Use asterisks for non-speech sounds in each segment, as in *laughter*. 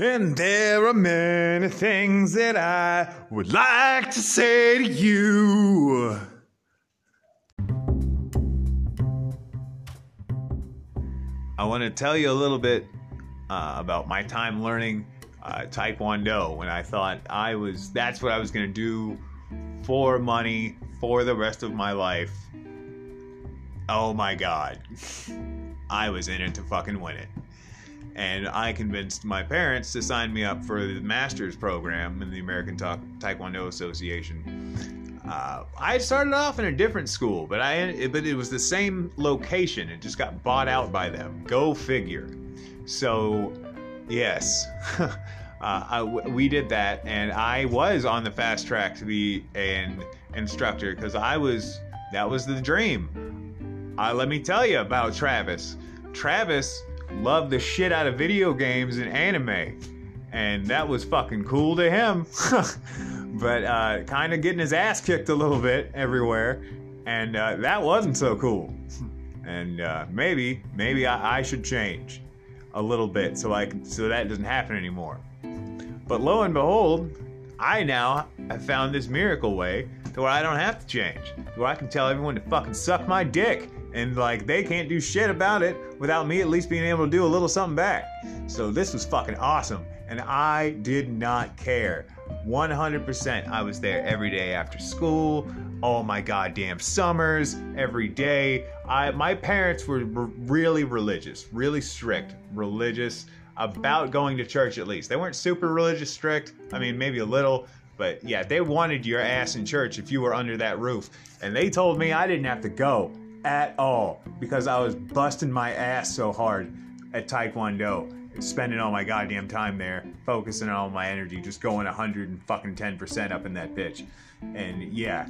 And there are many things that I would like to say to you. I want to tell you a little bit uh, about my time learning uh, Taekwondo when I thought I was that's what I was going to do for money for the rest of my life. Oh my god. I was in it to fucking win it. And I convinced my parents to sign me up for the master's program in the American Ta- Taekwondo Association. Uh, I started off in a different school, but I but it was the same location. It just got bought out by them. Go figure. So, yes, *laughs* uh, I, we did that, and I was on the fast track to be an instructor because I was that was the dream. Uh, let me tell you about Travis. Travis loved the shit out of video games and anime, and that was fucking cool to him. *laughs* but uh, kind of getting his ass kicked a little bit everywhere, and uh, that wasn't so cool. *laughs* And uh, maybe, maybe I, I should change a little bit so I can, so that doesn't happen anymore. But lo and behold, I now have found this miracle way to where I don't have to change, to where I can tell everyone to fucking suck my dick, and like they can't do shit about it without me at least being able to do a little something back. So this was fucking awesome, and I did not care. 100% I was there every day after school, all my goddamn summers, every day. I my parents were really religious, really strict, religious about going to church at least. They weren't super religious strict. I mean, maybe a little, but yeah, they wanted your ass in church if you were under that roof. And they told me I didn't have to go at all because I was busting my ass so hard at Taekwondo spending all my goddamn time there, focusing on all my energy, just going 100 and fucking 10% up in that bitch. And yeah,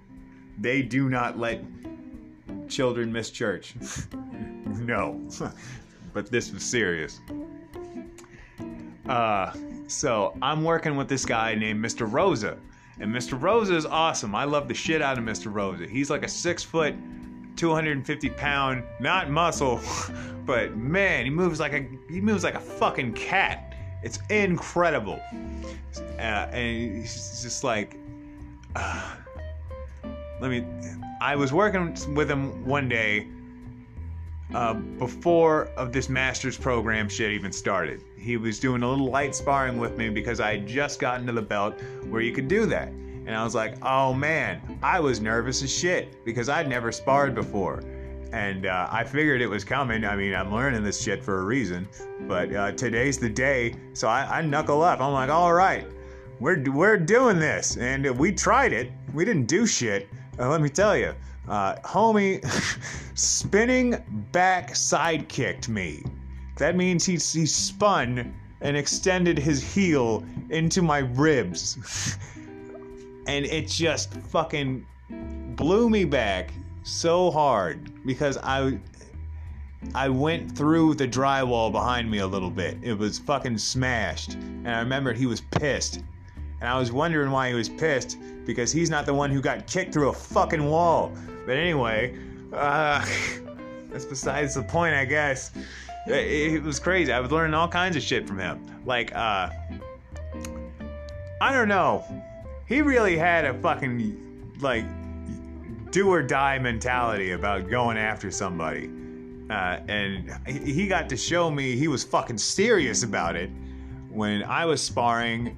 *laughs* they do not let children miss church. *laughs* no. *laughs* but this was serious. Uh, so I'm working with this guy named Mr. Rosa. And Mr. Rosa is awesome. I love the shit out of Mr. Rosa. He's like a six foot, 250 pound, not muscle, *laughs* but man, he moves like a he moves like a fucking cat. It's incredible. Uh, and he's just like, uh, let me. I was working with him one day uh, before of this master's program shit even started. He was doing a little light sparring with me because I had just gotten to the belt where you could do that. And I was like, oh man, I was nervous as shit because I'd never sparred before. And uh, I figured it was coming. I mean, I'm learning this shit for a reason. But uh, today's the day, so I, I knuckle up. I'm like, all right, we're, we're doing this. And we tried it. We didn't do shit. Uh, let me tell you, uh, homie *laughs* spinning back side kicked me. That means he, he spun and extended his heel into my ribs. *laughs* and it just fucking blew me back so hard because I I went through the drywall behind me a little bit. It was fucking smashed. And I remembered he was pissed. And I was wondering why he was pissed because he's not the one who got kicked through a fucking wall. But anyway, uh, *laughs* that's besides the point, I guess. It, it was crazy. I was learning all kinds of shit from him. Like, uh, I don't know. He really had a fucking, like, do or die mentality about going after somebody. Uh, and he got to show me he was fucking serious about it when I was sparring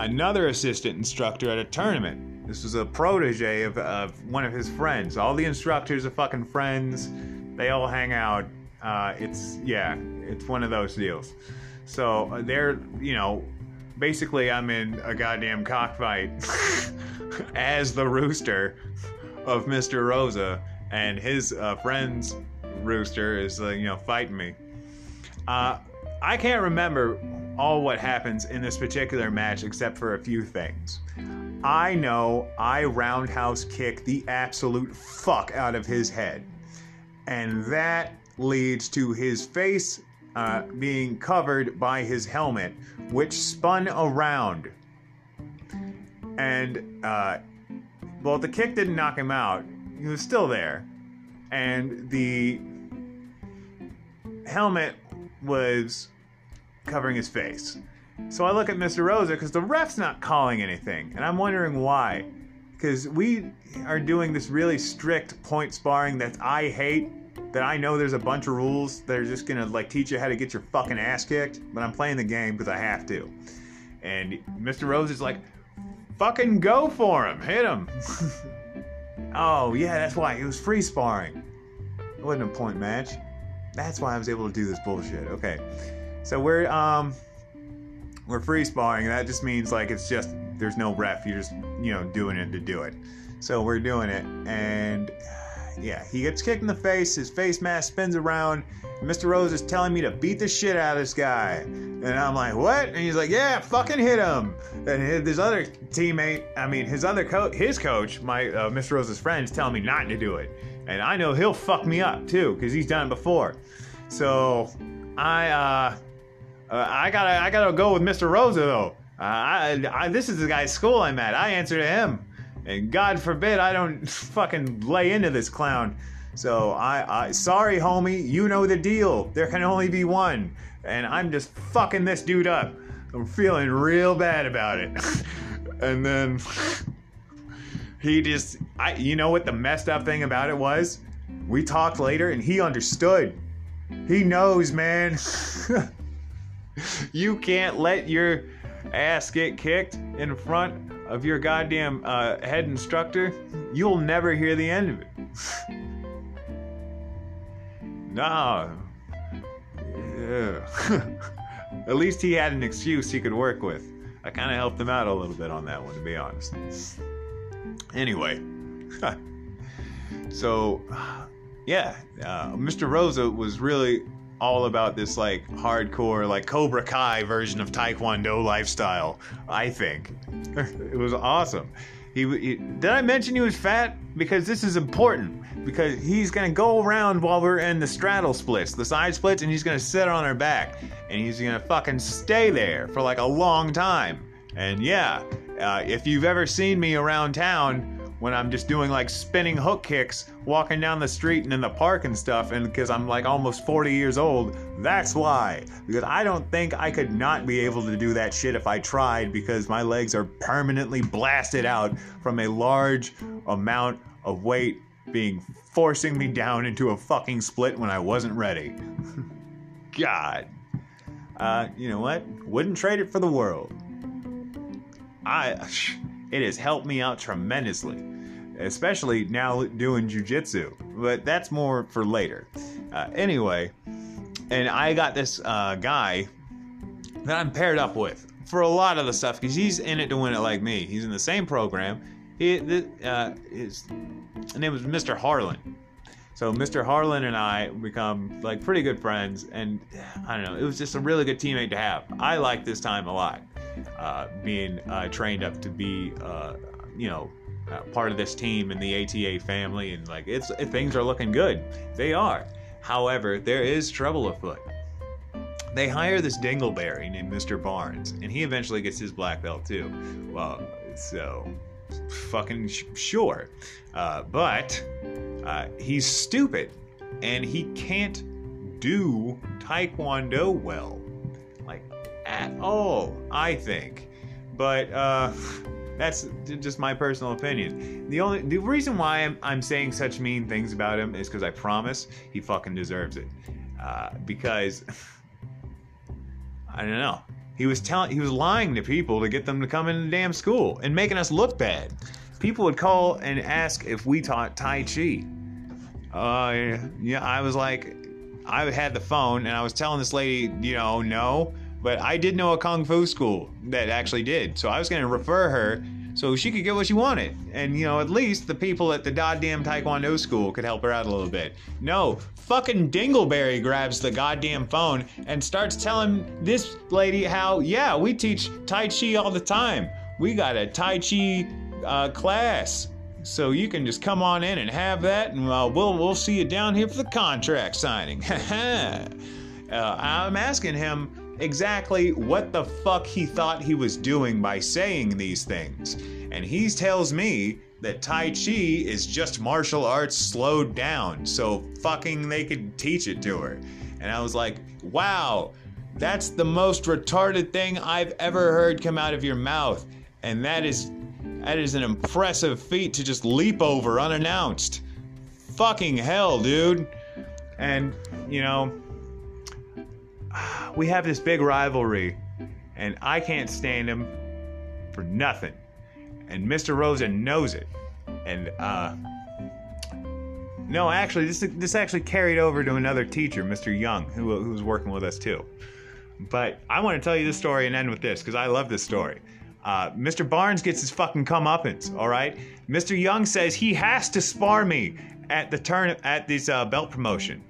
another assistant instructor at a tournament. This was a protege of, of one of his friends. All the instructors are fucking friends. They all hang out. Uh, it's, yeah, it's one of those deals. So uh, they're, you know, basically I'm in a goddamn cockfight *laughs* as the rooster of Mr. Rosa, and his uh, friend's rooster is, uh, you know, fighting me. Uh, I can't remember all what happens in this particular match except for a few things. I know I roundhouse kick the absolute fuck out of his head. And that leads to his face uh, being covered by his helmet, which spun around. And, uh, well, the kick didn't knock him out, he was still there. And the helmet was covering his face. So I look at Mr. Rosa because the ref's not calling anything, and I'm wondering why. Because we are doing this really strict point sparring that I hate. That I know there's a bunch of rules that are just gonna like teach you how to get your fucking ass kicked, but I'm playing the game because I have to. And Mr. Rose is like, fucking go for him, hit him. *laughs* oh yeah, that's why it was free sparring. It wasn't a point match. That's why I was able to do this bullshit. Okay, so we're um we're free sparring. That just means like it's just there's no ref. You're just you know doing it to do it. So we're doing it, and yeah, he gets kicked in the face. His face mask spins around. Mr. Rose is telling me to beat the shit out of this guy, and I'm like, what? And he's like, yeah, fucking hit him. And his other teammate, I mean, his other coach, his coach, my uh, Mr. Rose's friends, telling me not to do it, and I know he'll fuck me up too because he's done it before. So I uh, uh, I gotta I gotta go with Mr. Rosa though. Uh, I, I, this is the guy's school I'm at. I answer to him, and God forbid I don't *laughs* fucking lay into this clown. So I, I sorry homie, you know the deal. There can only be one, and I'm just fucking this dude up. I'm feeling real bad about it. *laughs* and then *laughs* he just I you know what the messed up thing about it was? We talked later and he understood. He knows, man. you can't let your ass get kicked in front of your goddamn uh, head instructor. You'll never hear the end of it. *laughs* no. Yeah. *laughs* At least he had an excuse he could work with. I kind of helped him out a little bit on that one, to be honest. Anyway, *laughs* so *sighs* yeah, uh, Mr. Rosa was really all about this like hardcore like Cobra Kai version of Taekwondo lifestyle. I think *laughs* it was awesome. He, he, did I mention he was fat because this is important because he's gonna go around while we're in the straddle splits, the side splits, and he's gonna sit on our back and he's gonna fucking stay there for like a long time. And yeah, uh, if you've ever seen me around town when I'm just doing like spinning hook kicks, walking down the street and in the park and stuff, and because I'm like almost 40 years old, that's why. Because I don't think I could not be able to do that shit if I tried, because my legs are permanently blasted out from a large amount of weight being forcing me down into a fucking split when I wasn't ready. *laughs* God. Uh, you know what? Wouldn't trade it for the world. I *laughs* it has helped me out tremendously, especially now doing jujitsu. But that's more for later. Uh, anyway, and I got this uh, guy that I'm paired up with for a lot of the stuff because he's in it to win it like me. He's in the same program. He, uh, his name was Mr. Harlan. So Mr. Harlan and I become like pretty good friends, and I don't know, it was just a really good teammate to have. I like this time a lot uh, being uh, trained up to be, uh, you know, uh, part of this team in the ATA family, and like it's things are looking good. They are. However, there is trouble afoot. They hire this dingleberry named Mr. Barnes, and he eventually gets his black belt too. Well, so fucking sh- sure, uh, but uh, he's stupid, and he can't do taekwondo well at all, I think. But uh, *laughs* that's just my personal opinion. The only the reason why I'm, I'm saying such mean things about him is because I promise he fucking deserves it. Uh, because *laughs* I don't know. He was telling he was lying to people to get them to come into the damn school and making us look bad. People would call and ask if we taught Tai Chi. Uh, yeah, I was like, I had the phone and I was telling this lady, you know, no, but I did know a kung fu school that actually did, so I was going to refer her so she could get what she wanted. And, you know, at least the people at the goddamn Taekwondo school could help her out a little bit. No, fucking Dingleberry grabs the goddamn phone and starts telling this lady how, yeah, we teach Tai Chi all the time. We got a Tai Chi uh, class. So you can just come on in and have that, and uh, we'll we'll see you down here for the contract signing. *laughs* uh, I'm asking him exactly what the fuck he thought he was doing by saying these things. And he tells me that Tai Chi is just martial arts slowed down, so fucking they could teach it to her. And I was like, wow, That's the most retarded thing I've ever heard come out of your mouth. And that is that is an impressive feat to just leap over unannounced. Fucking hell, dude. And, you know, we have this big rivalry, and I can't stand him for nothing. And Mr. Rosa knows it. And, uh, no, actually, this this actually carried over to another teacher, Mr. Young, who, who was working with us too. But I want to tell you this story and end with this because I love this story. Uh, Mr. Barnes gets his fucking comeuppance, all right? Mr. Young says he has to spar me at the turn at this uh, belt promotion.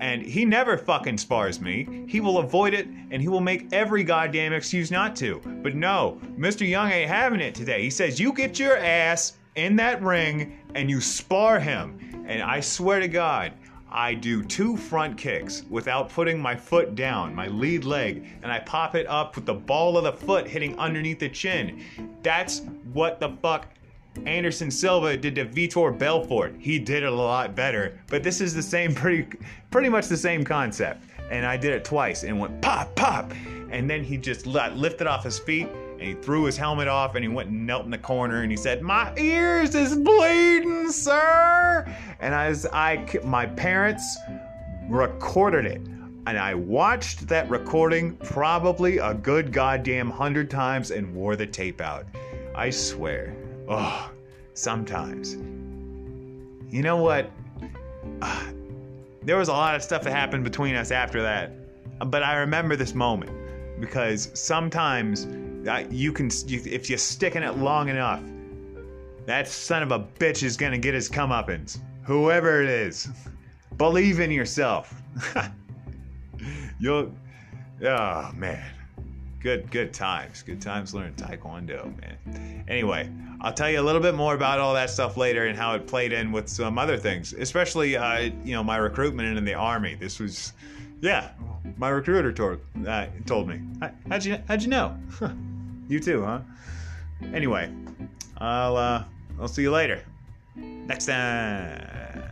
And he never fucking spars me. He will avoid it and he will make every goddamn excuse not to. But no, Mr. Young ain't having it today. He says, You get your ass in that ring and you spar him. And I swear to God, I do two front kicks without putting my foot down, my lead leg, and I pop it up with the ball of the foot hitting underneath the chin. That's what the fuck Anderson Silva did to Vitor Belfort. He did it a lot better, but this is the same, *laughs* pretty, pretty much the same concept. And I did it twice and went pop, pop, and then he just lifted off his feet and he threw his helmet off and he went and knelt in the corner and he said, "My ears is bleeding, sir." And as I, my parents recorded it, and I watched that recording probably a good goddamn hundred times and wore the tape out. I swear. Oh, sometimes. You know what? Uh, there was a lot of stuff that happened between us after that, but I remember this moment because sometimes you can you, if you stick in it long enough, that son of a bitch is gonna get his comeuppance. Whoever it is, believe in yourself. *laughs* You'll, oh man, good good times, good times learning taekwondo, man. Anyway, I'll tell you a little bit more about all that stuff later and how it played in with some other things, especially uh, you know my recruitment in the army. This was, yeah, my recruiter told uh, told me. How'd you how'd you know? *laughs* You too, huh? Anyway, I'll uh, I'll see you later. Next time.